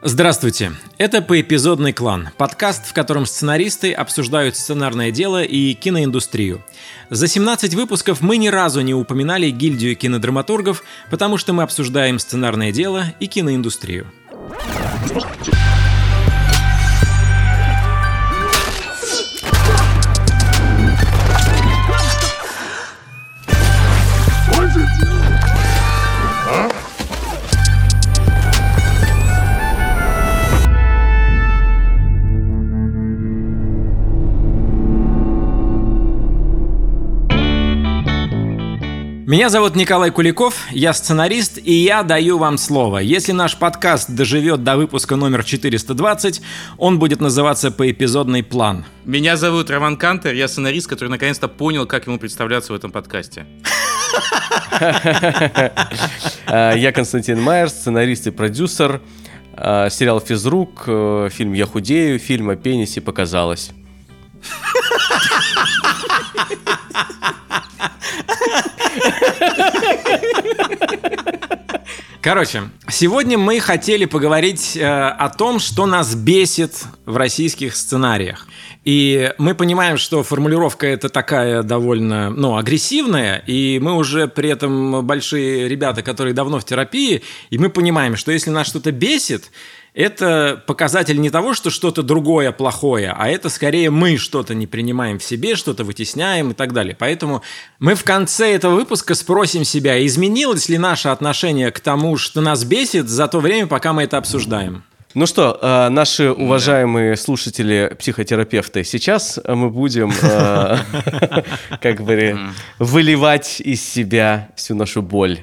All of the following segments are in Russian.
Здравствуйте! Это «Поэпизодный клан» – подкаст, в котором сценаристы обсуждают сценарное дело и киноиндустрию. За 17 выпусков мы ни разу не упоминали гильдию кинодраматургов, потому что мы обсуждаем сценарное дело и киноиндустрию. Меня зовут Николай Куликов, я сценарист, и я даю вам слово. Если наш подкаст доживет до выпуска номер 420, он будет называться «Поэпизодный план». Меня зовут Роман Кантер, я сценарист, который наконец-то понял, как ему представляться в этом подкасте. Я Константин Майер, сценарист и продюсер. А, сериал «Физрук», э, фильм «Я худею», фильм о пенисе «Показалось». Короче, сегодня мы хотели поговорить э, о том, что нас бесит в российских сценариях. И мы понимаем, что формулировка это такая довольно ну, агрессивная, и мы уже при этом большие ребята, которые давно в терапии, и мы понимаем, что если нас что-то бесит, это показатель не того, что что-то другое плохое, а это скорее мы что-то не принимаем в себе, что-то вытесняем и так далее. Поэтому мы в конце этого выпуска спросим себя, изменилось ли наше отношение к тому, что нас бесит за то время, пока мы это обсуждаем. Ну что, э, наши уважаемые слушатели, психотерапевты, сейчас мы будем э, как бы выливать из себя всю нашу боль.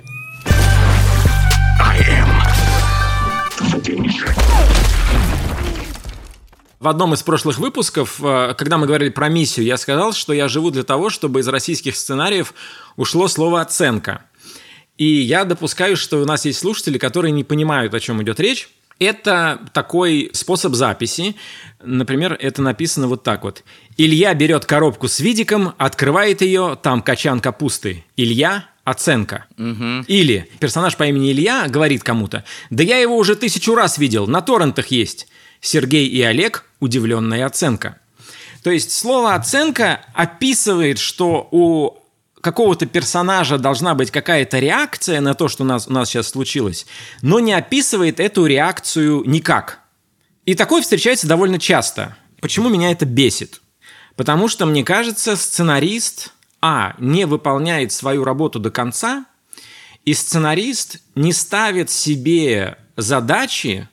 В одном из прошлых выпусков, э, когда мы говорили про миссию, я сказал, что я живу для того, чтобы из российских сценариев ушло слово «оценка». И я допускаю, что у нас есть слушатели, которые не понимают, о чем идет речь. Это такой способ записи. Например, это написано вот так вот. Илья берет коробку с видиком, открывает ее, там качан капусты. Илья оценка. Угу. Или персонаж по имени Илья говорит кому-то, да я его уже тысячу раз видел, на торрентах есть. Сергей и Олег – удивленная оценка. То есть слово «оценка» описывает, что у какого-то персонажа должна быть какая-то реакция на то, что у нас, у нас сейчас случилось, но не описывает эту реакцию никак. И такое встречается довольно часто. Почему меня это бесит? Потому что, мне кажется, сценарист, а, не выполняет свою работу до конца, и сценарист не ставит себе задачи,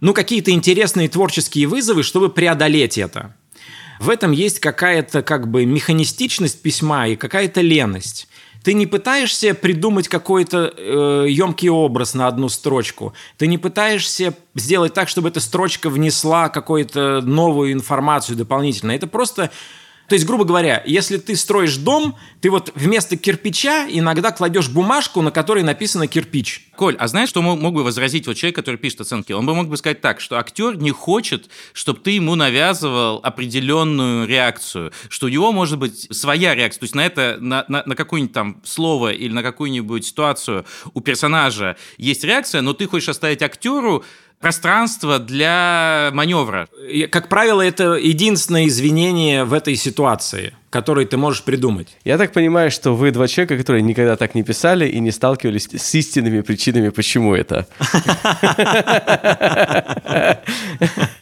ну, какие-то интересные творческие вызовы, чтобы преодолеть это. В этом есть какая-то как бы механистичность письма и какая-то леность. Ты не пытаешься придумать какой-то э, емкий образ на одну строчку. Ты не пытаешься сделать так, чтобы эта строчка внесла какую-то новую информацию дополнительно. Это просто то есть, грубо говоря, если ты строишь дом, ты вот вместо кирпича иногда кладешь бумажку, на которой написано кирпич. Коль, а знаешь, что мог, бы возразить вот человек, который пишет оценки? Он бы мог бы сказать так, что актер не хочет, чтобы ты ему навязывал определенную реакцию, что у него может быть своя реакция, то есть на это, на, на, на какое-нибудь там слово или на какую-нибудь ситуацию у персонажа есть реакция, но ты хочешь оставить актеру пространство для маневра. Как правило, это единственное извинение в этой ситуации, которое ты можешь придумать. Я так понимаю, что вы два человека, которые никогда так не писали и не сталкивались с истинными причинами, почему это.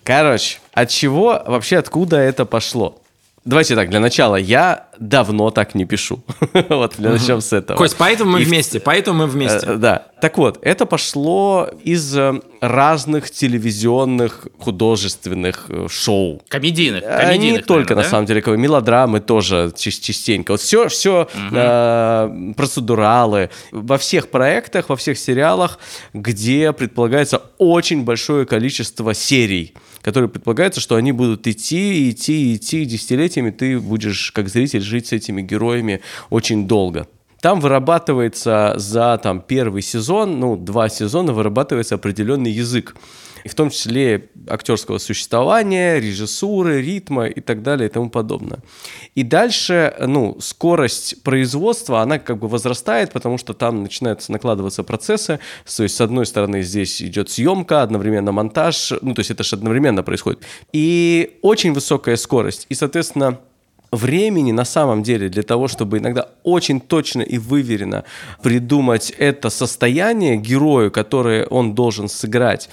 Короче, от чего вообще, откуда это пошло? Давайте так, для начала, я давно так не пишу. вот, для начнем с этого. Кость, поэтому мы И вместе, поэтому мы вместе. Э, да. Так вот, это пошло из э, разных телевизионных художественных э, шоу. Комедийных. комедийных не только, наверное, на самом деле, мелодрамы тоже частенько. Вот все, все угу. э, процедуралы. Во всех проектах, во всех сериалах, где предполагается очень большое количество серий которые предполагается, что они будут идти, идти, идти десятилетиями, ты будешь как зритель жить с этими героями очень долго. Там вырабатывается за там, первый сезон, ну, два сезона вырабатывается определенный язык и в том числе актерского существования, режиссуры, ритма и так далее и тому подобное. И дальше, ну, скорость производства, она как бы возрастает, потому что там начинаются накладываться процессы, то есть с одной стороны здесь идет съемка, одновременно монтаж, ну, то есть это же одновременно происходит. И очень высокая скорость, и, соответственно, времени на самом деле для того, чтобы иногда очень точно и выверенно придумать это состояние герою, которое он должен сыграть,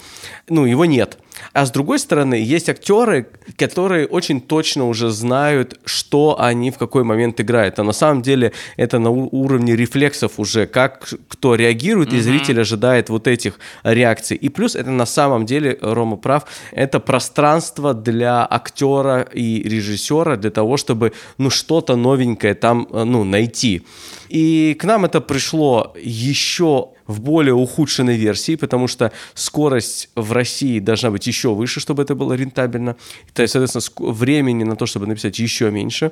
ну, его нет. А с другой стороны, есть актеры, которые очень точно уже знают, что они в какой момент играют. А на самом деле это на уровне рефлексов уже, как кто реагирует, mm-hmm. и зритель ожидает вот этих реакций. И плюс это на самом деле, Рома прав, это пространство для актера и режиссера для того, чтобы ну что-то новенькое там ну найти. И к нам это пришло еще в более ухудшенной версии, потому что скорость в России должна быть еще выше, чтобы это было рентабельно. То есть, соответственно, времени на то, чтобы написать еще меньше.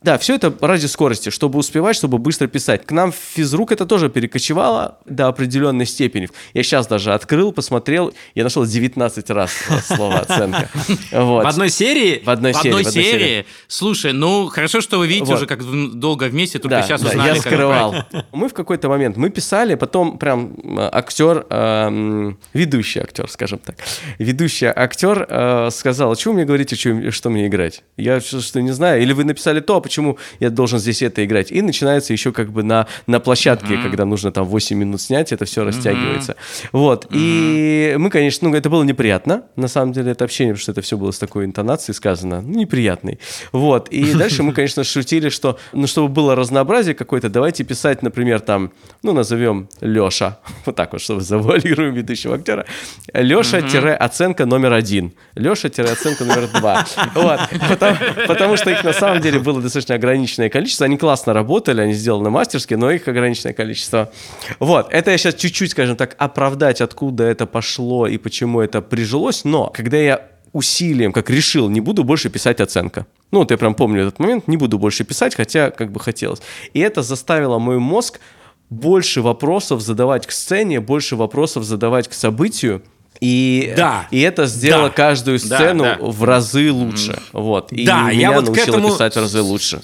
Да, все это ради скорости, чтобы успевать, чтобы быстро писать. К нам в физрук это тоже перекочевало до определенной степени. Я сейчас даже открыл, посмотрел, я нашел 19 раз слово оценка. Вот. В одной серии? В одной, в серии, одной, в одной серии. серии. Слушай, ну хорошо, что вы видите вот. уже как долго вместе, только да, сейчас да, узнали. я скрывал. Мы в какой-то момент, мы писали, потом прям э, актер, эм, ведущий актер, скажем так, ведущий актер э, сказал, что вы мне говорите, что, что мне играть? Я что не знаю, или вы написали то, почему я должен здесь это играть? И начинается еще как бы на, на площадке, mm-hmm. когда нужно там 8 минут снять, это все растягивается. Mm-hmm. Вот, mm-hmm. и мы, конечно, ну, это было неприятно, на самом деле, это общение, потому что это все было с такой интонацией сказано, ну, неприятный. Вот, и дальше мы, конечно, шутили, что, ну, чтобы было разнообразие какое-то, давайте писать, например, там, ну, назовем Леша, вот так вот, чтобы завуалируем ведущего актера, Леша-оценка номер один, Леша-оценка номер два. Вот, потому, потому что их на самом деле было достаточно достаточно ограниченное количество. Они классно работали, они сделаны мастерски, но их ограниченное количество. Вот, это я сейчас чуть-чуть, скажем так, оправдать, откуда это пошло и почему это прижилось. Но когда я усилием, как решил, не буду больше писать оценка. Ну, вот я прям помню этот момент, не буду больше писать, хотя как бы хотелось. И это заставило мой мозг больше вопросов задавать к сцене, больше вопросов задавать к событию, и, да, и это сделало да, каждую сцену да, да. в разы лучше. Вот. И да, меня я вот научило к этому... писать в разы лучше.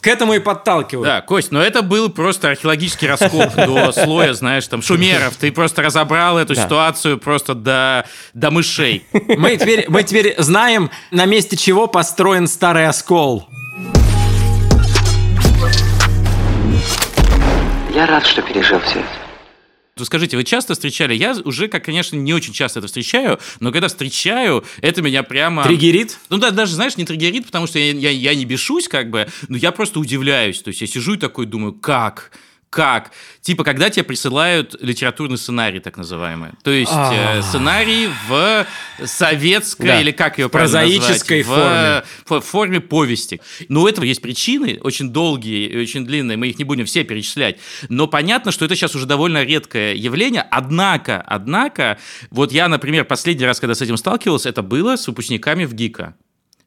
К этому и подталкиваю. Да, Кость, но это был просто археологический раскоп до слоя, знаешь, там, шумеров. Ты просто разобрал эту да. ситуацию просто до, до мышей. Мы теперь, мы теперь знаем, на месте чего построен старый оскол. Я рад, что пережил все это. Вы скажите, вы часто встречали? Я уже, как, конечно, не очень часто это встречаю, но когда встречаю, это меня прямо... Триггерит? Ну да, даже, знаешь, не триггерит, потому что я, я, я не бешусь, как бы, но я просто удивляюсь. То есть я сижу и такой думаю, как? Как? Типа, когда тебе присылают литературный сценарий, так называемый. То есть э, сценарий в советской, да. или как ее прозаической форме. В, в форме повести. Но у этого есть причины, очень долгие и очень длинные, мы их не будем все перечислять. Но понятно, что это сейчас уже довольно редкое явление. Однако, однако, вот я, например, последний раз, когда с этим сталкивался, это было с выпускниками в ГИКа.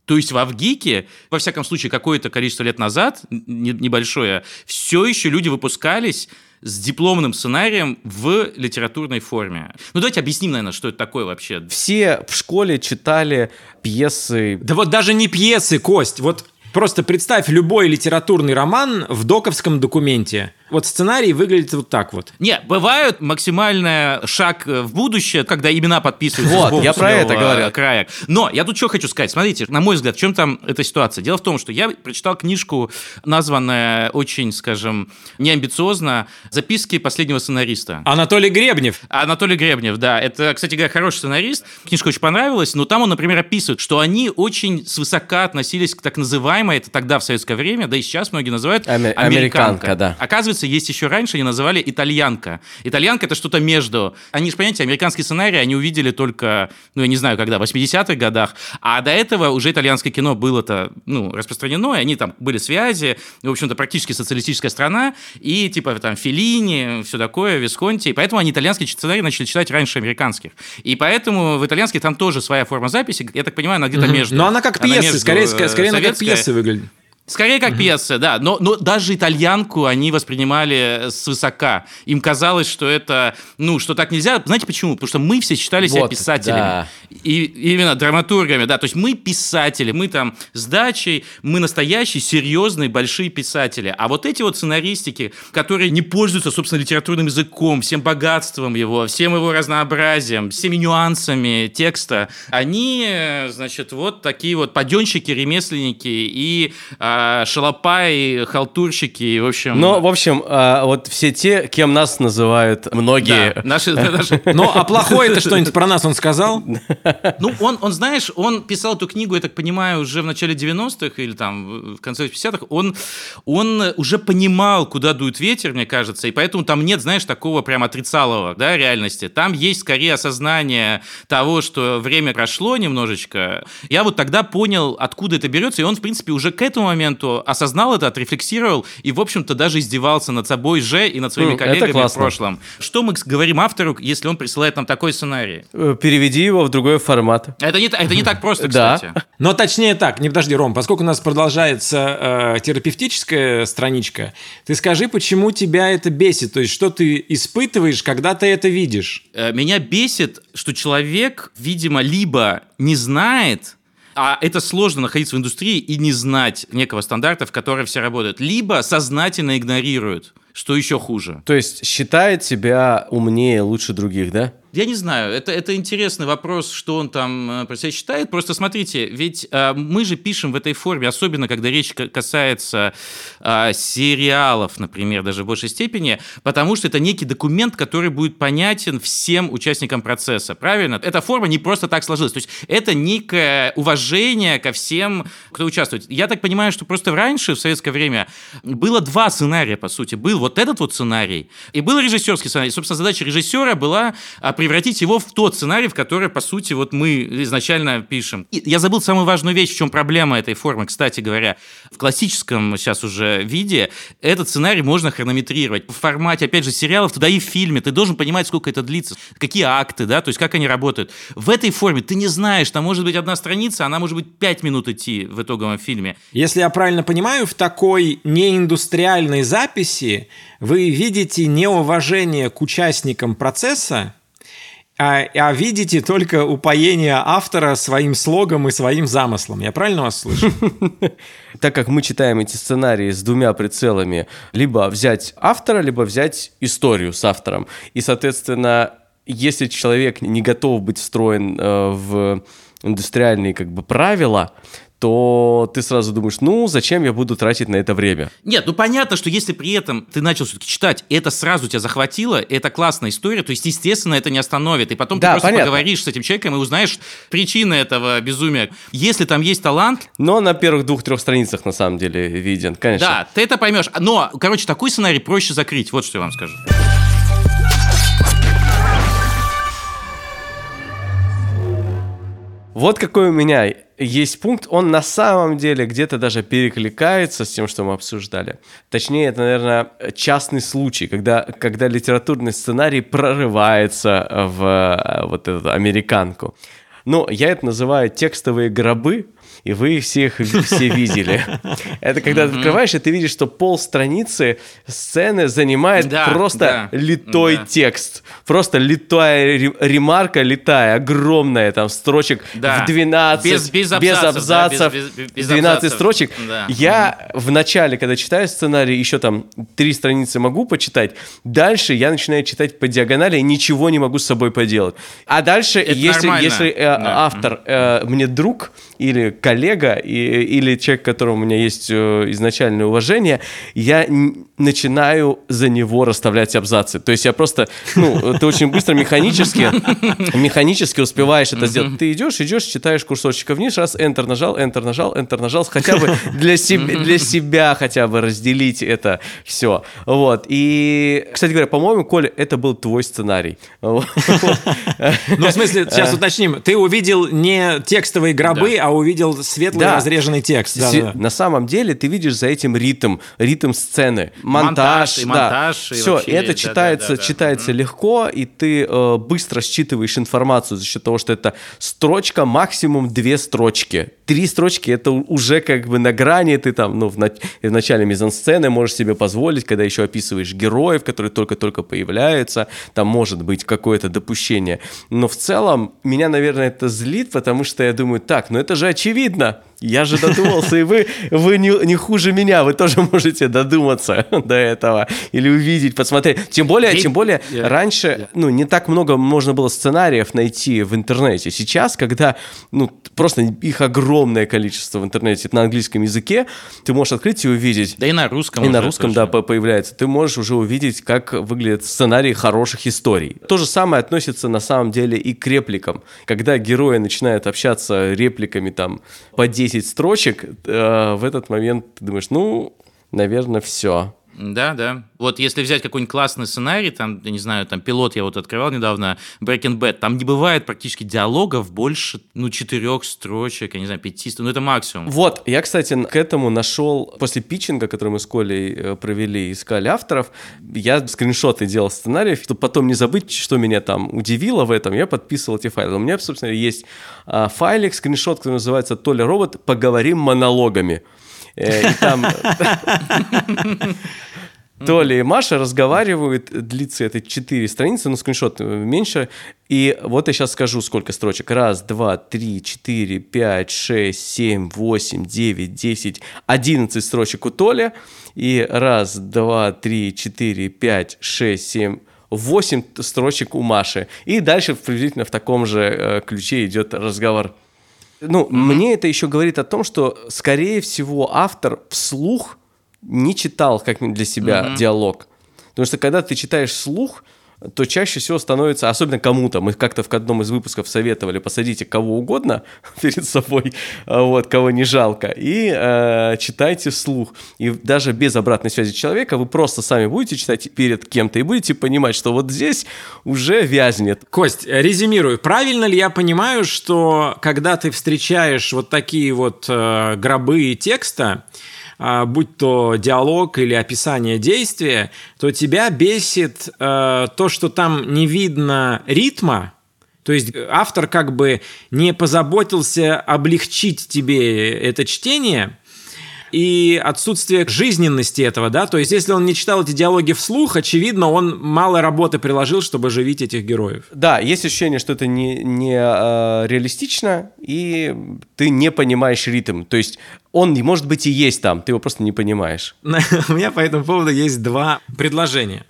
То есть в Авгике, во всяком случае, какое-то количество лет назад, небольшое, все еще люди выпускались с дипломным сценарием в литературной форме. Ну, давайте объясним, наверное, что это такое вообще. Все в школе читали пьесы. Да вот даже не пьесы, Кость. Вот просто представь любой литературный роман в доковском документе. Вот сценарий выглядит вот так вот. Не, бывают максимальный шаг в будущее, когда имена подписываются Вот, я про это говорю. Края. Но я тут что хочу сказать. Смотрите, на мой взгляд, в чем там эта ситуация? Дело в том, что я прочитал книжку, названная очень, скажем, неамбициозно «Записки последнего сценариста». Анатолий Гребнев. Анатолий Гребнев, да. Это, кстати говоря, хороший сценарист. Книжка очень понравилась, но там он, например, описывает, что они очень свысока относились к так называемой, это тогда в советское время, да и сейчас многие называют, Ами- американка. американка да. Оказывается, кажется, есть еще раньше, они называли итальянка. Итальянка – это что-то между. Они же, понимаете, американский сценарий они увидели только, ну, я не знаю, когда, в 80-х годах, а до этого уже итальянское кино было-то, ну, распространено, и они там были связи, в общем-то, практически социалистическая страна, и типа там Филини, все такое, Висконти, и поэтому они итальянский сценарий начали читать раньше американских. И поэтому в итальянских там тоже своя форма записи, я так понимаю, она где-то между. Но она как пьеса, скорее, скорее она как пьеса выглядит. Скорее как пьеса, да. Но, но даже итальянку они воспринимали свысока. Им казалось, что это, ну, что так нельзя. Знаете почему? Потому что мы все считали себя Вот, писателями. да. И именно драматургами, да. То есть мы писатели, мы там с дачей, мы настоящие, серьезные, большие писатели. А вот эти вот сценаристики, которые не пользуются, собственно, литературным языком, всем богатством его, всем его разнообразием, всеми нюансами текста, они, э, значит, вот такие вот паденщики, ремесленники и а, шалопаи, халтурщики, и, в общем... Но, в общем, а, вот все те, кем нас называют многие. да, наши, наши- Ну, а плохое это что-нибудь про нас он сказал? Ну, он, он, знаешь, он писал эту книгу, я так понимаю, уже в начале 90-х или там в конце 50-х. Он, он уже понимал, куда дует ветер, мне кажется, и поэтому там нет, знаешь, такого прям отрицалого, да, реальности. Там есть скорее осознание того, что время прошло немножечко. Я вот тогда понял, откуда это берется, и он, в принципе, уже к этому моменту осознал это, отрефлексировал и, в общем-то, даже издевался над собой же и над своими это коллегами в прошлом. Что мы говорим автору, если он присылает нам такой сценарий? Э, Переведи его в другой формат. Это не, это не так просто, Да. кстати. Но точнее так, не подожди, Ром, поскольку у нас продолжается э, терапевтическая страничка, ты скажи, почему тебя это бесит? То есть, что ты испытываешь, когда ты это видишь? Э, Меня бесит, что человек, видимо, либо не знает, а это сложно находиться в индустрии и не знать некого стандарта, в котором все работают, либо сознательно игнорирует, что еще хуже. То есть считает себя умнее, лучше других, да? Я не знаю, это, это интересный вопрос, что он там э, про себя считает. Просто смотрите, ведь э, мы же пишем в этой форме, особенно когда речь ка- касается э, сериалов, например, даже в большей степени, потому что это некий документ, который будет понятен всем участникам процесса, правильно? Эта форма не просто так сложилась, то есть это некое уважение ко всем, кто участвует. Я так понимаю, что просто раньше, в советское время, было два сценария, по сути. Был вот этот вот сценарий, и был режиссерский сценарий. Собственно, задача режиссера была а, превратить его в тот сценарий, в который, по сути, вот мы изначально пишем. И я забыл самую важную вещь, в чем проблема этой формы, кстати говоря. В классическом сейчас уже виде этот сценарий можно хронометрировать. В формате, опять же, сериалов, туда и в фильме. Ты должен понимать, сколько это длится, какие акты, да, то есть как они работают. В этой форме ты не знаешь, там может быть одна страница, она может быть пять минут идти в итоговом фильме. Если я правильно понимаю, в такой неиндустриальной записи вы видите неуважение к участникам процесса, а, а видите только упоение автора своим слогом и своим замыслом. Я правильно вас слышу? Так как мы читаем эти сценарии с двумя прицелами, либо взять автора, либо взять историю с автором. И, соответственно, если человек не готов быть встроен э, в индустриальные как бы правила, то ты сразу думаешь, ну, зачем я буду тратить на это время? Нет, ну понятно, что если при этом ты начал все-таки читать, это сразу тебя захватило, это классная история, то есть, естественно, это не остановит. И потом Да, ты просто понятно. поговоришь с этим человеком и узнаешь причины этого безумия. Если там есть талант, Но на первых двух-трех страницах на самом деле виден, конечно. да, ты это поймешь. Но, короче, такой сценарий проще закрыть, вот что я вам скажу. Вот какой у меня есть пункт, он на самом деле где-то даже перекликается с тем, что мы обсуждали. Точнее, это, наверное, частный случай, когда, когда литературный сценарий прорывается в э, вот эту американку. Но я это называю текстовые гробы, и вы всех все видели. Это когда ты открываешь, и ты видишь, что пол страницы сцены занимает просто литой текст. Просто литая ре- ремарка, литая, огромная, там, строчек в 12, Без- абзацев, да, без- абзацев, без- без 12 абзацев. строчек. Я в начале, когда читаю сценарий, еще там три страницы могу почитать, дальше я начинаю читать по диагонали ничего не могу с собой поделать. А дальше, если, э, автор э, мне друг или коллега, и, или человек, к которому у меня есть э, изначальное уважение, я начинаю за него расставлять абзацы. То есть я просто, ну, ты очень быстро механически, механически успеваешь это сделать. Ты идешь, идешь, читаешь курсорчика вниз, раз, Enter нажал, Enter нажал, Enter нажал, хотя бы для себя, для себя хотя бы разделить это все. Вот. И, кстати говоря, по-моему, Коля, это был твой сценарий. Ну, в смысле, сейчас уточним. Ты увидел не текстовые гробы, а увидел светлый да. разреженный текст. Да, да. На самом деле ты видишь за этим ритм, ритм сцены, монтаж, монтаж, и да. монтаж и все, вообще, это читается, да, да, да, читается mm легко, и ты э, быстро считываешь информацию за счет того, что это строчка максимум две строчки. Три строчки это уже как бы на грани, ты там, ну в, на, в начале мизансцены можешь себе позволить, когда еще описываешь героев, которые только-только появляются, там может быть какое-то допущение. Но в целом меня, наверное, это злит, потому что я думаю, так, ну это же очевидно. видно. Я же додумался, и вы, вы не, не хуже меня, вы тоже можете додуматься до этого или увидеть, посмотреть. Тем более, тем более yeah. раньше, yeah. ну, не так много можно было сценариев найти в интернете. Сейчас, когда, ну, просто их огромное количество в интернете на английском языке, ты можешь открыть и увидеть. Да и на русском. И на русском, да, появляется. Ты можешь уже увидеть, как выглядят сценарии хороших историй. То же самое относится на самом деле и к репликам. Когда герои начинают общаться репликами там по 10 10 строчек, э, в этот момент ты думаешь, ну, наверное, все. Да, да. Вот если взять какой-нибудь классный сценарий, там, я не знаю, там пилот я вот открывал недавно, Breaking Bad, там не бывает практически диалогов больше, ну, четырех строчек, я не знаю, пяти, ну, это максимум. Вот, я, кстати, к этому нашел, после питчинга, который мы с Колей э, провели, искали авторов, я скриншоты делал сценариев, чтобы потом не забыть, что меня там удивило в этом, я подписывал эти файлы. У меня, собственно, есть а, файлик, скриншот, который называется «Толя робот, поговорим монологами». Э, и там... Толя и Маша разговаривают, длится это 4 страницы, ну, скриншот меньше. И вот я сейчас скажу, сколько строчек. Раз, два, три, четыре, пять, шесть, семь, восемь, девять, десять, одиннадцать строчек у Толи. И раз, два, три, четыре, пять, шесть, семь, восемь строчек у Маши. И дальше приблизительно в таком же э, ключе идет разговор ну, mm-hmm. мне это еще говорит о том, что, скорее всего, автор вслух не читал как для себя mm-hmm. диалог. Потому что когда ты читаешь вслух, то чаще всего становится, особенно кому-то, мы как-то в одном из выпусков советовали, посадите кого угодно перед собой, а, вот, кого не жалко, и э, читайте вслух. И даже без обратной связи человека вы просто сами будете читать перед кем-то и будете понимать, что вот здесь уже вязнет. Кость, резюмирую, правильно ли я понимаю, что когда ты встречаешь вот такие вот э, гробы текста, будь то диалог или описание действия, то тебя бесит э, то, что там не видно ритма, то есть автор как бы не позаботился облегчить тебе это чтение, и отсутствие жизненности этого, да, то есть если он не читал эти диалоги вслух, очевидно, он мало работы приложил, чтобы оживить этих героев. Да, есть ощущение, что это не, не э, реалистично, и ты не понимаешь ритм, то есть он, может быть, и есть там, ты его просто не понимаешь. У меня по этому поводу есть два предложения.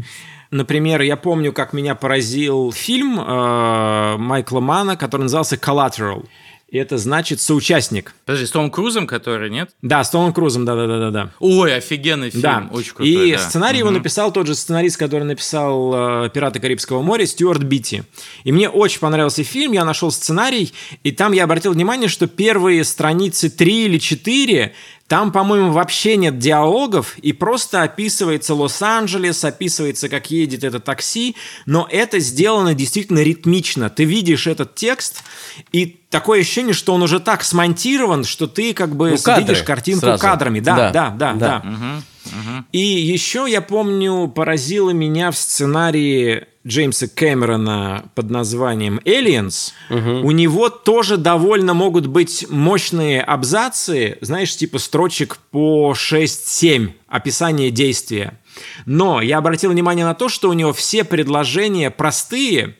Например, я помню, как меня поразил фильм э, Майкла Мана, который назывался «Collateral». И это значит соучастник. Подожди, с Томом Крузом, который, нет? Да, с Томом Крузом, да-да-да-да. Ой, офигенный фильм, да. очень крутой. И да. сценарий угу. его написал тот же сценарист, который написал э, «Пираты Карибского моря», Стюарт Битти. И мне очень понравился фильм, я нашел сценарий, и там я обратил внимание, что первые страницы три или четыре там, по-моему, вообще нет диалогов, и просто описывается Лос-Анджелес, описывается, как едет это такси, но это сделано действительно ритмично. Ты видишь этот текст, и такое ощущение, что он уже так смонтирован, что ты как бы ну, видишь картинку сразу. кадрами. Да, да, да, да. да. да. Угу. И еще я помню, поразило меня в сценарии Джеймса Кэмерона под названием «Aliens», угу. у него тоже довольно могут быть мощные абзацы, знаешь, типа строчек по 6-7 описание действия. Но я обратил внимание на то, что у него все предложения простые,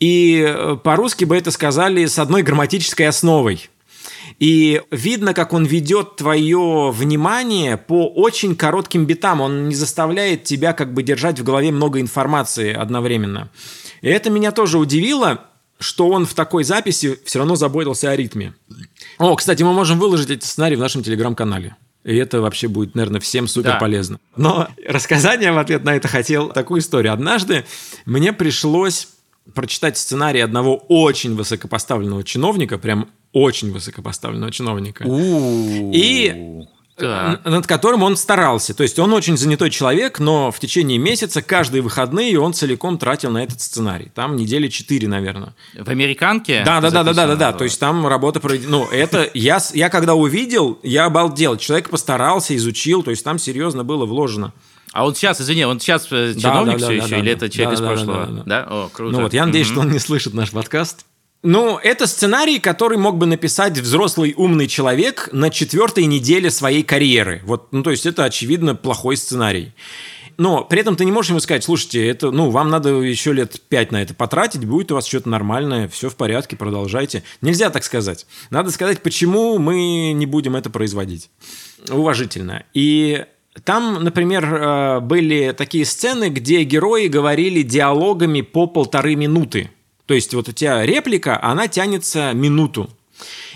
и э, по-русски бы это сказали с одной грамматической основой. И видно, как он ведет твое внимание по очень коротким битам. Он не заставляет тебя как бы держать в голове много информации одновременно. И это меня тоже удивило, что он в такой записи все равно заботился о ритме. О, кстати, мы можем выложить эти сценарии в нашем телеграм-канале. И это вообще будет, наверное, всем супер полезно. Да. Но рассказание в ответ на это хотел такую историю. Однажды мне пришлось прочитать сценарий одного очень высокопоставленного чиновника, прям очень высокопоставленного чиновника. И Так. над которым он старался. То есть он очень занятой человек, но в течение месяца каждые выходные он целиком тратил на этот сценарий. Там недели четыре, наверное. В американке? Да, да, да, да, да, да, да. То есть там работа проведена. Ну, это я, я когда увидел, я обалдел. Человек постарался, изучил, то есть там серьезно было вложено. А он сейчас, извини, он сейчас э, Да, чиновник да, все да, еще, да, или да. это человек Да, из да, да, прошлого? да, да. Да? О, круто. Ну вот, я надеюсь, что он не слышит наш подкаст. Ну, это сценарий, который мог бы написать взрослый умный человек на четвертой неделе своей карьеры. Вот, ну, то есть это, очевидно, плохой сценарий. Но при этом ты не можешь ему сказать, слушайте, это, ну, вам надо еще лет пять на это потратить, будет у вас что-то нормальное, все в порядке, продолжайте. Нельзя так сказать. Надо сказать, почему мы не будем это производить. Уважительно. И там, например, э, были такие сцены, где герои говорили диалогами по полторы минуты. То есть вот у тебя реплика, она тянется минуту.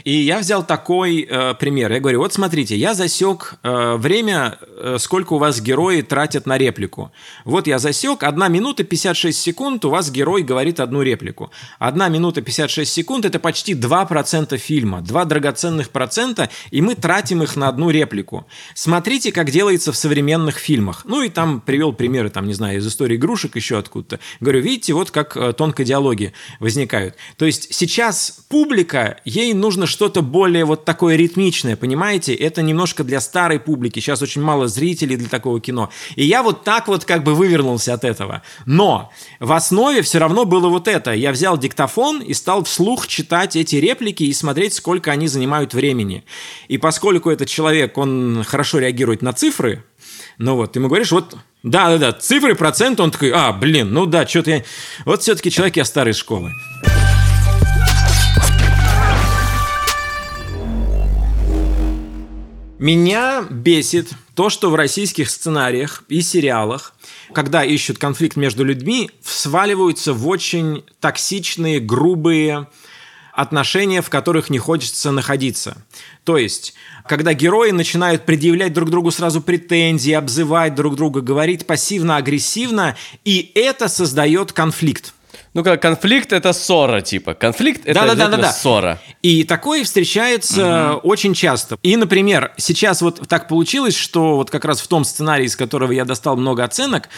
И я взял такой э, пример. Я говорю, вот смотрите, я засек э, время, э, сколько у вас герои тратят на реплику. Вот я засек, 1 минута 56 секунд у вас герой говорит одну реплику. 1 минута 56 секунд – это почти 2% фильма, 2 драгоценных процента, и мы тратим их на одну реплику. Смотрите, как делается в современных фильмах. Ну и там привел примеры, там, не знаю, из истории игрушек еще откуда-то. Говорю, видите, вот как э, тонко диалоги возникают. То есть сейчас публика, ей нужно что-то более вот такое ритмичное, понимаете? Это немножко для старой публики. Сейчас очень мало зрителей для такого кино. И я вот так вот как бы вывернулся от этого. Но в основе все равно было вот это. Я взял диктофон и стал вслух читать эти реплики и смотреть, сколько они занимают времени. И поскольку этот человек, он хорошо реагирует на цифры, ну вот, ты ему говоришь, вот, да-да-да, цифры, процент, он такой, а, блин, ну да, что-то я... Вот все-таки человек я старой школы. Меня бесит то, что в российских сценариях и сериалах, когда ищут конфликт между людьми, сваливаются в очень токсичные, грубые отношения, в которых не хочется находиться. То есть, когда герои начинают предъявлять друг другу сразу претензии, обзывать друг друга, говорить пассивно-агрессивно, и это создает конфликт. Ну, как конфликт это ссора, типа. Конфликт это обязательно ссора. И такое встречается очень часто. И, например, сейчас вот так получилось, что вот как раз в том сценарии, из которого я достал много оценок,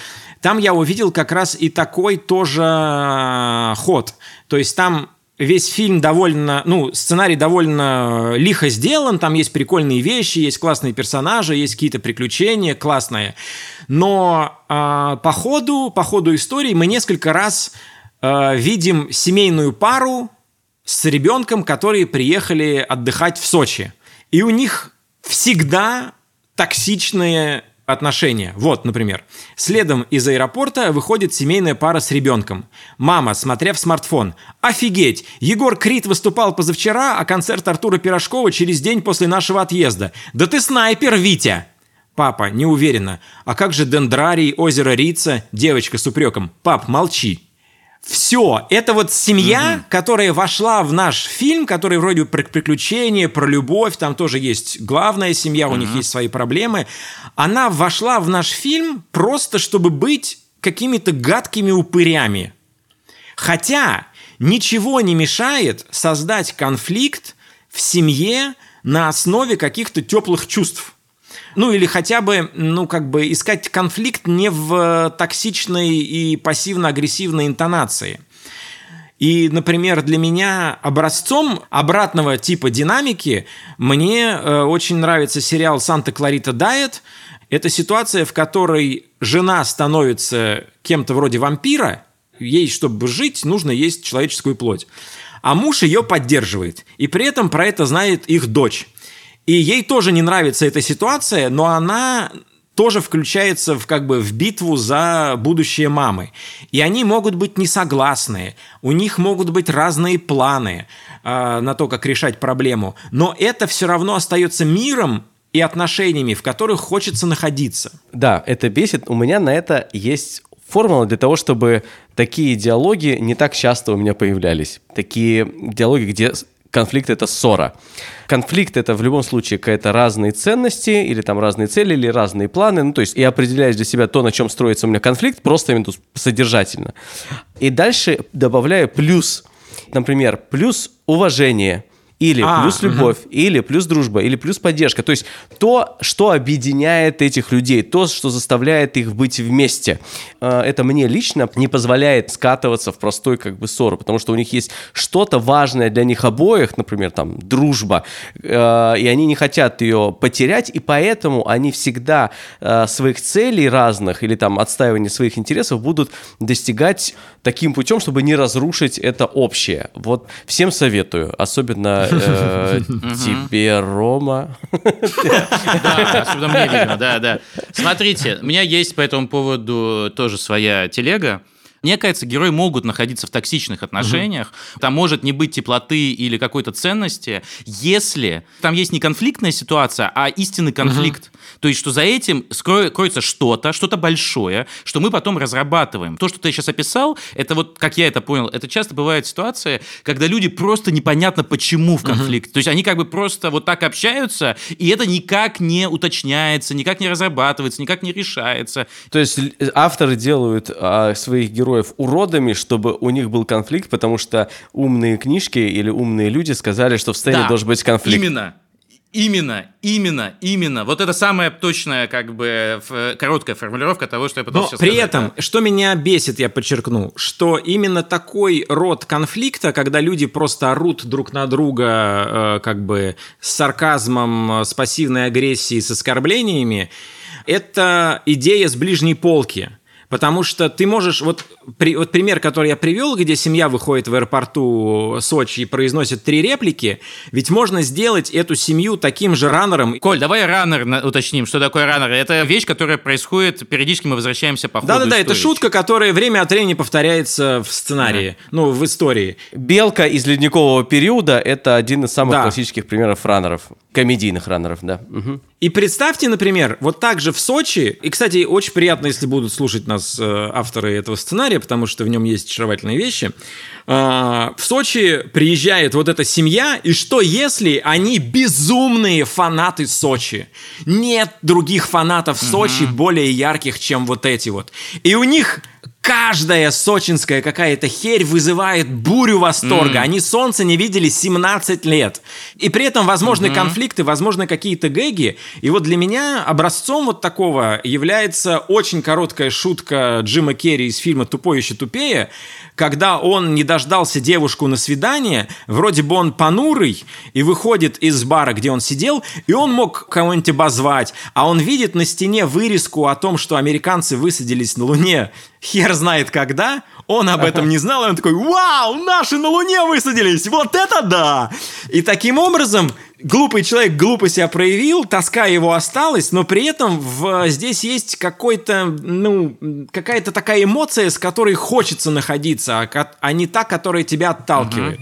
там я увидел как раз и такой тоже э, ход. То есть там весь фильм довольно, ну, сценарий довольно лихо сделан, там есть прикольные вещи, есть классные персонажи, есть какие-то приключения классные. Но э, по ходу, по ходу истории мы несколько раз э, видим семейную пару с ребенком, которые приехали отдыхать в Сочи. И у них всегда токсичные отношения. Вот, например, следом из аэропорта выходит семейная пара с ребенком. Мама, смотря в смартфон. Офигеть! Егор Крид выступал позавчера, а концерт Артура Пирожкова через день после нашего отъезда. Да ты снайпер, Витя! Папа, не уверена. А как же Дендрарий, озеро Рица, девочка с упреком? Пап, молчи. Все, это вот семья, которая вошла в наш фильм, который вроде про приключения, про любовь, там тоже есть главная семья, у них есть свои проблемы. Она вошла в наш фильм просто, чтобы быть какими-то гадкими упырями. Хотя ничего не мешает создать конфликт в семье на основе каких-то теплых чувств. Ну или хотя бы, ну как бы искать конфликт не в токсичной и пассивно-агрессивной интонации. И, например, для меня образцом обратного типа динамики мне э, очень нравится сериал «Санта Кларита Дайет». Это ситуация, в которой жена становится кем-то вроде вампира, ей, чтобы жить, нужно есть человеческую плоть. А муж ее поддерживает. И при этом про это знает их дочь. И ей тоже не нравится эта ситуация, но она тоже включается в, как бы, в битву за будущее мамы. И они могут быть не согласны, у них могут быть разные планы э, на то, как решать проблему, но это все равно остается миром и отношениями, в которых хочется находиться. Да, это бесит. У меня на это есть формула для того, чтобы такие диалоги не так часто у меня появлялись. Такие диалоги, где конфликт это ссора. Конфликт это в любом случае какая-то разные ценности, или там разные цели, или разные планы. Ну, то есть я определяю для себя то, на чем строится у меня конфликт, просто именно содержательно. И дальше добавляю плюс, например, плюс уважение, или А, плюс любовь, или плюс дружба, или плюс поддержка. То есть то, что объединяет этих людей, то, что заставляет их быть вместе. Э, Это мне лично не позволяет скатываться в простой как бы ссору, потому что у них есть что-то важное для них обоих, например, там дружба, э, и они не хотят ее потерять, и поэтому они всегда э, своих целей разных или там отстаивания своих интересов будут достигать таким путем, чтобы не разрушить это общее. Вот всем советую, особенно тебе, Рома. Да, особенно мне, видимо, да, да. Смотрите, у меня есть по этому поводу тоже своя телега. Мне кажется, герои могут находиться в токсичных отношениях. Там может не быть теплоты или какой-то ценности, если там есть не конфликтная ситуация, а истинный конфликт. То есть, что за этим скро- кроется что-то, что-то большое, что мы потом разрабатываем. То, что ты сейчас описал, это вот, как я это понял, это часто бывает ситуация, когда люди просто непонятно почему в конфликте. То есть, они как бы просто вот так общаются, и это никак не уточняется, никак не разрабатывается, никак не решается. То есть авторы делают а, своих героев уродами, чтобы у них был конфликт, потому что умные книжки или умные люди сказали, что в сцене Да, должен быть конфликт. Именно. Именно, именно, именно. Вот это самая точная, как бы, короткая формулировка того, что я пытался Но при этом, да. что меня бесит, я подчеркну, что именно такой род конфликта, когда люди просто орут друг на друга э, как бы с сарказмом, с пассивной агрессией, с оскорблениями, это идея с ближней полки. Потому что ты можешь... Вот, при, вот пример, который я привел, где семья выходит в аэропорту Сочи и произносит три реплики, ведь можно сделать эту семью таким же раннером, Коль, давай раннер уточним, что такое раннер. Это вещь, которая происходит, периодически мы возвращаемся по ходу Да-да-да, это шутка, которая время от времени повторяется в сценарии, ну, в истории. Белка из ледникового периода – это один из самых Да. классических примеров раннеров, комедийных раннеров, да. Мгм. И представьте, например, вот так же в Сочи, и, кстати, очень приятно, если будут слушать нас э, авторы этого сценария, потому что в нем есть очаровательные вещи. А, в Сочи приезжает вот эта семья, и что если они безумные фанаты Сочи? Нет других фанатов Сочи более ярких, чем вот эти вот. И у них каждая сочинская какая-то херь вызывает бурю восторга. Они солнце не видели 17 лет. И при этом возможны конфликты, возможны какие-то гэги. И вот для меня образцом вот такого является очень короткая шутка Джима Керри из фильма «Тупой еще тупее», когда он не дождался девушку на свидание, вроде бы он понурый, и выходит из бара, где он сидел, и он мог кого-нибудь обозвать, а он видит на стене вырезку о том, что американцы высадились на Луне. Хер знает когда, он об этом не знал, и он такой, вау, наши на Луне высадились, вот это да! И таким образом глупый человек глупо себя проявил, тоска его осталась, но при этом в, здесь есть какой-то, ну, какая-то такая эмоция, с которой хочется находиться, а, а не та, которая тебя отталкивает.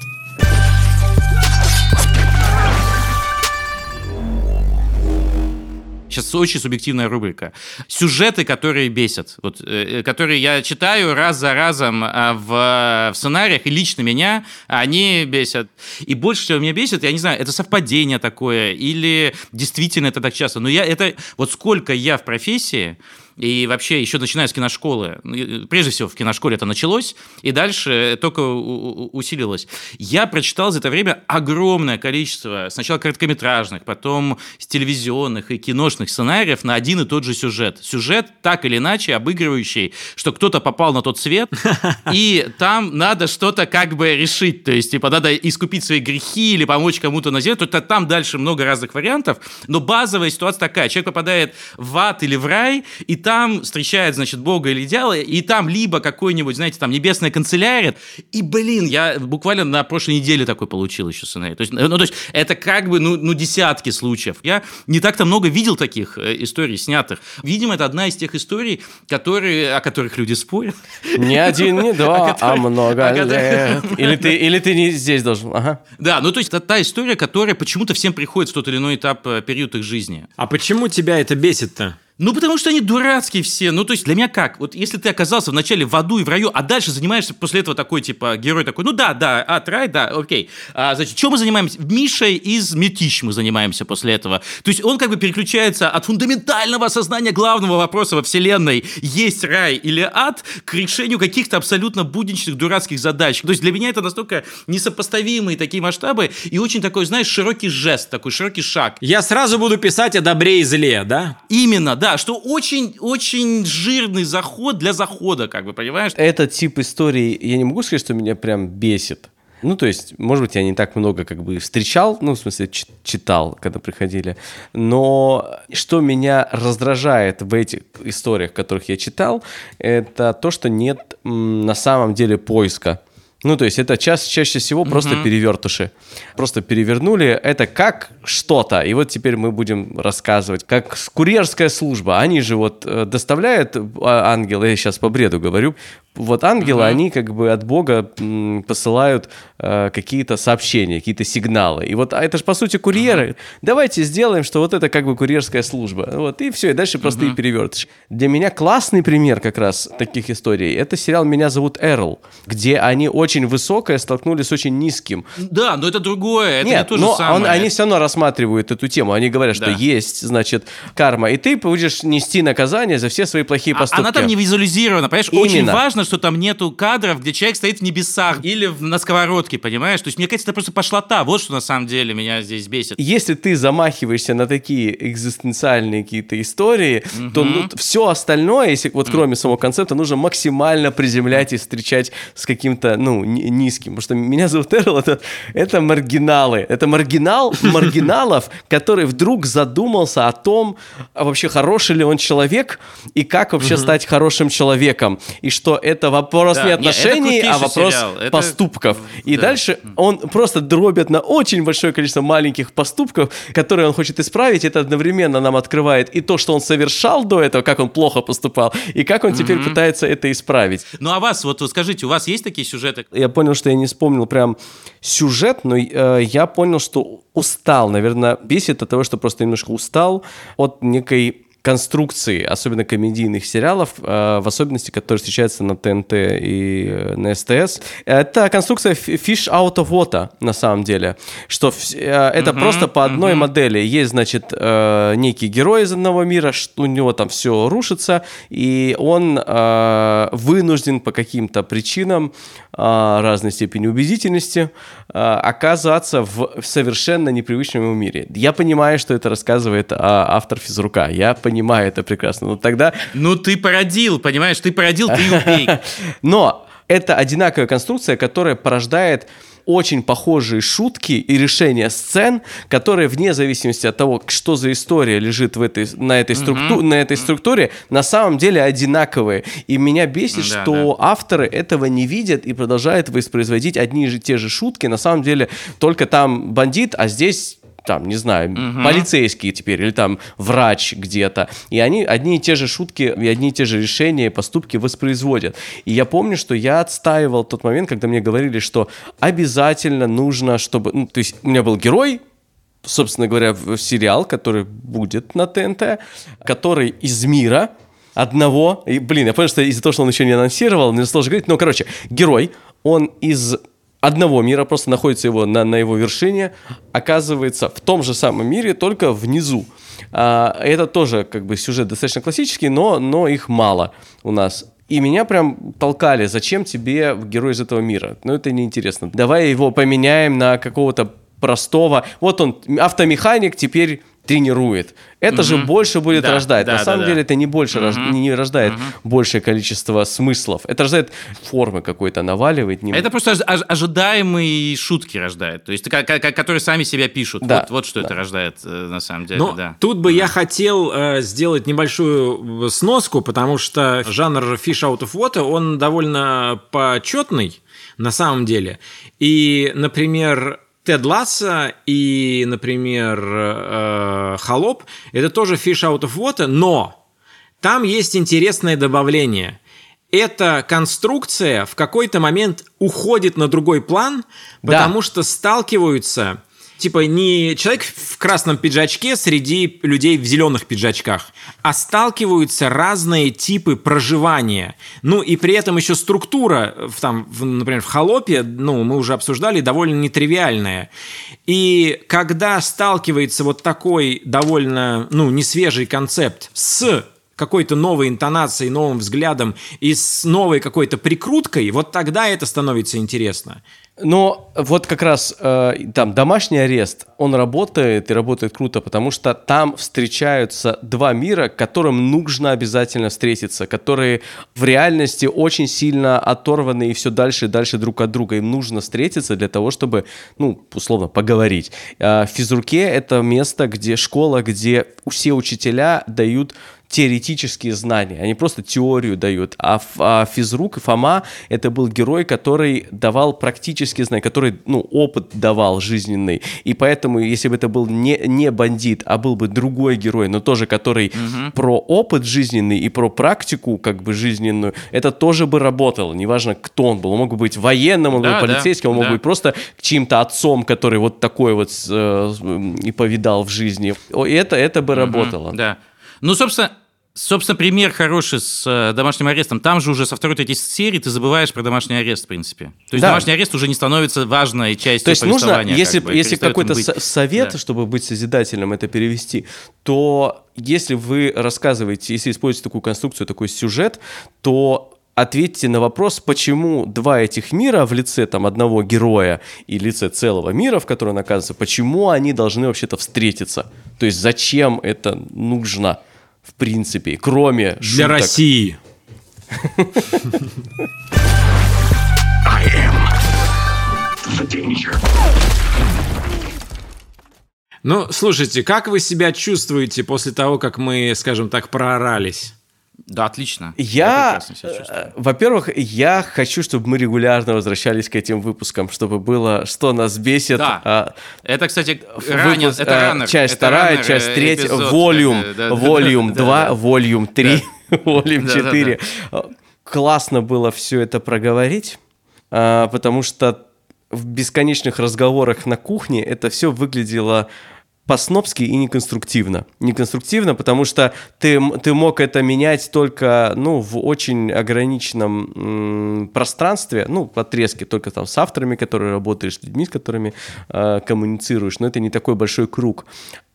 Сейчас очень субъективная рубрика. Сюжеты, которые бесят, вот, э, которые я читаю раз за разом а, в, в сценариях, и лично меня они бесят. И больше всего меня бесит, я не знаю, это совпадение такое, или действительно это так часто. Но я это, вот сколько я в профессии, и вообще еще начиная с киношколы, ну, и, прежде всего в киношколе это началось, и дальше только усилилось. Я прочитал за это время огромное количество сначала короткометражных, потом телевизионных и киношных сценариев на один и тот же сюжет. Сюжет так или иначе обыгрывающий, что кто-то попал на тот свет, и там надо что-то как бы решить, то есть типа надо искупить свои грехи или помочь кому-то на земле, то там дальше много разных вариантов, но базовая ситуация такая, человек попадает в ад или в рай, и там встречает, значит, Бога или дьявола, и там либо какой-нибудь, знаете, там небесная канцелярия, и, блин, я буквально на прошлой неделе такой получил еще сценарий. То есть, ну, то есть это как бы, ну, ну, десятки случаев. Я не так-то много видел таких э, историй снятых. Видимо, это одна из тех историй, которые, о которых люди спорят. Не один, не два, а много которых- лет. Или ты, или ты не здесь должен. Ага. Да, ну то есть это та история, которая почему-то всем приходит в тот или иной этап, э, период их жизни. А почему тебя это бесит-то? Ну, потому что они дурацкие все. Ну, то есть для меня как? Вот если ты оказался вначале в аду и в раю, а дальше занимаешься после этого такой, типа, герой такой, ну да, да, ад, рай, да, окей. А, значит, чем мы занимаемся? Мишей из Метищ мы занимаемся после этого. То есть он как бы переключается от фундаментального осознания главного вопроса во вселенной, есть рай или ад, к решению каких-то абсолютно будничных дурацких задач. То есть для меня это настолько несопоставимые такие масштабы и очень такой, знаешь, широкий жест, такой широкий шаг. Я сразу буду писать о добре и зле, да? Именно, да да, что очень-очень жирный заход для захода, как бы, понимаешь? Этот тип истории, я не могу сказать, что меня прям бесит. Ну, то есть, может быть, я не так много как бы встречал, ну, в смысле, читал, когда приходили. Но что меня раздражает в этих историях, которых я читал, это то, что нет на самом деле поиска. Ну, то есть это ча чаще всего угу. просто перевертыши. Просто перевернули это как что-то. И вот теперь мы будем рассказывать, как курьерская служба. Они же вот э, доставляют а, ангелы, я сейчас по бреду говорю, вот ангелы, угу. они как бы от Бога посылают э, какие-то сообщения, какие-то сигналы. И вот а это же по сути курьеры. Угу. Давайте сделаем, что вот это как бы курьерская служба. Вот и все, и дальше простые угу. перевертыши. Для меня классный пример как раз таких историй. Это сериал «Меня зовут Эрл», где они очень высокое столкнулись с очень низким. Да, но это другое, это Нет, не то но же самое. Он, они все равно рассматривают эту тему. Они говорят, да. что есть, значит, карма, и ты будешь нести наказание за все свои плохие поступки. А, она там не визуализирована, понимаешь? Именно. Очень важно, что там нету кадров, где человек стоит в небесах или на сковородке, понимаешь? То есть, мне кажется, это просто пошлота. Вот что на самом деле меня здесь бесит. Если ты замахиваешься на такие экзистенциальные какие-то истории, угу. то ну, все остальное, если вот кроме самого концепта, нужно максимально приземлять и встречать с каким-то, ну, низким. Потому что меня зовут Эрл, это, это маргиналы. Это маргинал маргиналов, который вдруг задумался о том, а вообще хороший ли он человек и как вообще угу. стать хорошим человеком. И что это вопрос да, не отношений, а вопрос сериал. поступков. Это... И да. дальше он просто дробит на очень большое количество маленьких поступков, которые он хочет исправить. Это одновременно нам открывает и то, что он совершал до этого, как он плохо поступал, и как он теперь пытается это исправить. Ну а вас, вот скажите, у вас есть такие сюжеты? Я понял, что я не вспомнил прям сюжет, но э, я понял, что устал. Наверное, бесит от того, что просто немножко устал от некой конструкции, особенно комедийных сериалов, э, в особенности, которые встречаются на ТНТ и э, на СТС. Это конструкция fish out of water, на самом деле. Что э, это uh-huh, просто по одной uh-huh. модели. Есть, значит, некий герой из одного мира, что у него там все рушится, и он вынужден по каким-то причинам разной степени убедительности оказываться в совершенно непривычном ему мире. Я понимаю, что это рассказывает автор физрука. Я понимаю, понимаю это прекрасно. Но тогда... Ну, ты породил, понимаешь? Ты породил, ты убей. Но это одинаковая конструкция, которая порождает очень похожие шутки и решения сцен, которые вне зависимости от того, что за история лежит в этой, на, этой структу, mm-hmm. на этой структуре, на самом деле одинаковые. И меня бесит, да, что да. авторы этого не видят и продолжают воспроизводить одни и те же шутки. На самом деле только там бандит, а здесь там, не знаю, угу. полицейские теперь, или там врач где-то. И они одни и те же шутки, и одни и те же решения, поступки воспроизводят. И я помню, что я отстаивал тот момент, когда мне говорили, что обязательно нужно, чтобы... Ну, то есть у меня был герой, собственно говоря, в сериал, который будет на ТНТ, который из мира одного... И, блин, я понял, что из-за того, что он еще не анонсировал, мне сложно говорить, но, короче, герой, он из одного мира, просто находится его на, на его вершине, оказывается в том же самом мире, только внизу. А, это тоже как бы сюжет достаточно классический, но, но их мало у нас. И меня прям толкали, зачем тебе герой из этого мира? Ну, это неинтересно. Давай его поменяем на какого-то простого. Вот он, автомеханик, теперь тренирует. Это угу. же больше будет да, рождать. Да, На самом да, деле да. это не больше угу. рож... не рождает угу. большее количество смыслов. Это рождает формы какой-то, наваливает. Не... Это просто ожидаемые шутки рождает. То есть, которые сами себя пишут. Да, вот, вот что да. это рождает э, на самом деле. Но да. Тут бы да. я хотел э, сделать небольшую сноску, потому что жанр Fish Out of Water, он довольно почетный на самом деле. И, например, Тед Ласса и, например, э, Холоп – это тоже Fish Out of Water, но там есть интересное добавление. Эта конструкция в какой-то момент уходит на другой план, потому да. что сталкиваются типа не человек в красном пиджачке среди людей в зеленых пиджачках, а сталкиваются разные типы проживания. Ну и при этом еще структура, в, там, в, например, в холопе, ну мы уже обсуждали, довольно нетривиальная. И когда сталкивается вот такой довольно, ну, несвежий концепт с какой-то новой интонацией, новым взглядом и с новой какой-то прикруткой, вот тогда это становится интересно. Но вот как раз э, там домашний арест, он работает и работает круто, потому что там встречаются два мира, которым нужно обязательно встретиться, которые в реальности очень сильно оторваны и все дальше и дальше друг от друга. Им нужно встретиться для того, чтобы, ну, условно, поговорить. Э, в физруке это место, где школа, где все учителя дают теоретические знания, они просто теорию дают. А, а физрук и Фома — это был герой, который давал практические знания, который, ну, опыт давал жизненный. И поэтому, если бы это был не, не бандит, а был бы другой герой, но тоже который угу. про опыт жизненный и про практику как бы жизненную, это тоже бы работало. Неважно, кто он был. Он мог бы быть военным, он да, был полицейским, да, он мог да. быть просто чьим-то отцом, который вот такой вот э, и повидал в жизни. И это, это бы угу, работало. Да. Ну, собственно, Собственно, пример хороший с э, домашним арестом. Там же уже со второй третьей серии ты забываешь про домашний арест, в принципе. То есть да. домашний арест уже не становится важной частью То есть нужно, если, как бы, если какой-то совет, да. чтобы быть созидательным, это перевести, то если вы рассказываете, если используете такую конструкцию, такой сюжет, то ответьте на вопрос, почему два этих мира в лице там одного героя и лице целого мира, в котором он оказывается, почему они должны вообще-то встретиться? То есть зачем это нужно? в принципе, кроме Для шуток. России. Ну, слушайте, как вы себя чувствуете после того, как мы, скажем так, проорались? Да, отлично. Я, я э, во-первых, я хочу, чтобы мы регулярно возвращались к этим выпускам, чтобы было, что нас бесит. Да. А, это, кстати, ранен, выпуск, это а, раннер. Часть это вторая, раннер, часть третья, волюм, волюм 2, волюм 3, волюм 4. Классно было все это проговорить, а, потому что в бесконечных разговорах на кухне это все выглядело по-снопски и неконструктивно. Неконструктивно, потому что ты, ты мог это менять только ну, в очень ограниченном м, пространстве, ну, в отрезке, только там с авторами, которые работаешь, с людьми, с которыми э, коммуницируешь, но это не такой большой круг.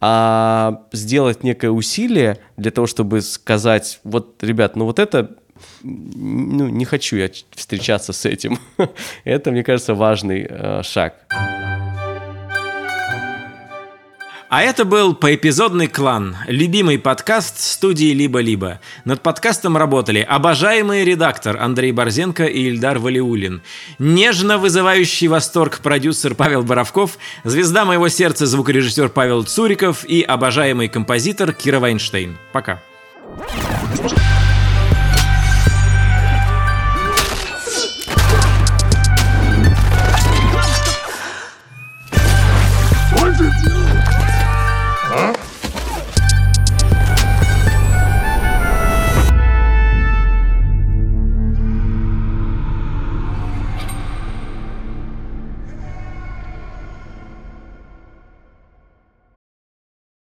А сделать некое усилие для того, чтобы сказать, вот, ребят, ну вот это ну, не хочу я встречаться с этим. это, мне кажется, важный э, шаг. А это был «Поэпизодный клан», любимый подкаст студии «Либо-либо». Над подкастом работали обожаемый редактор Андрей Борзенко и Ильдар Валиулин, нежно вызывающий восторг продюсер Павел Боровков, звезда моего сердца звукорежиссер Павел Цуриков и обожаемый композитор Кира Вайнштейн. Пока. One, two,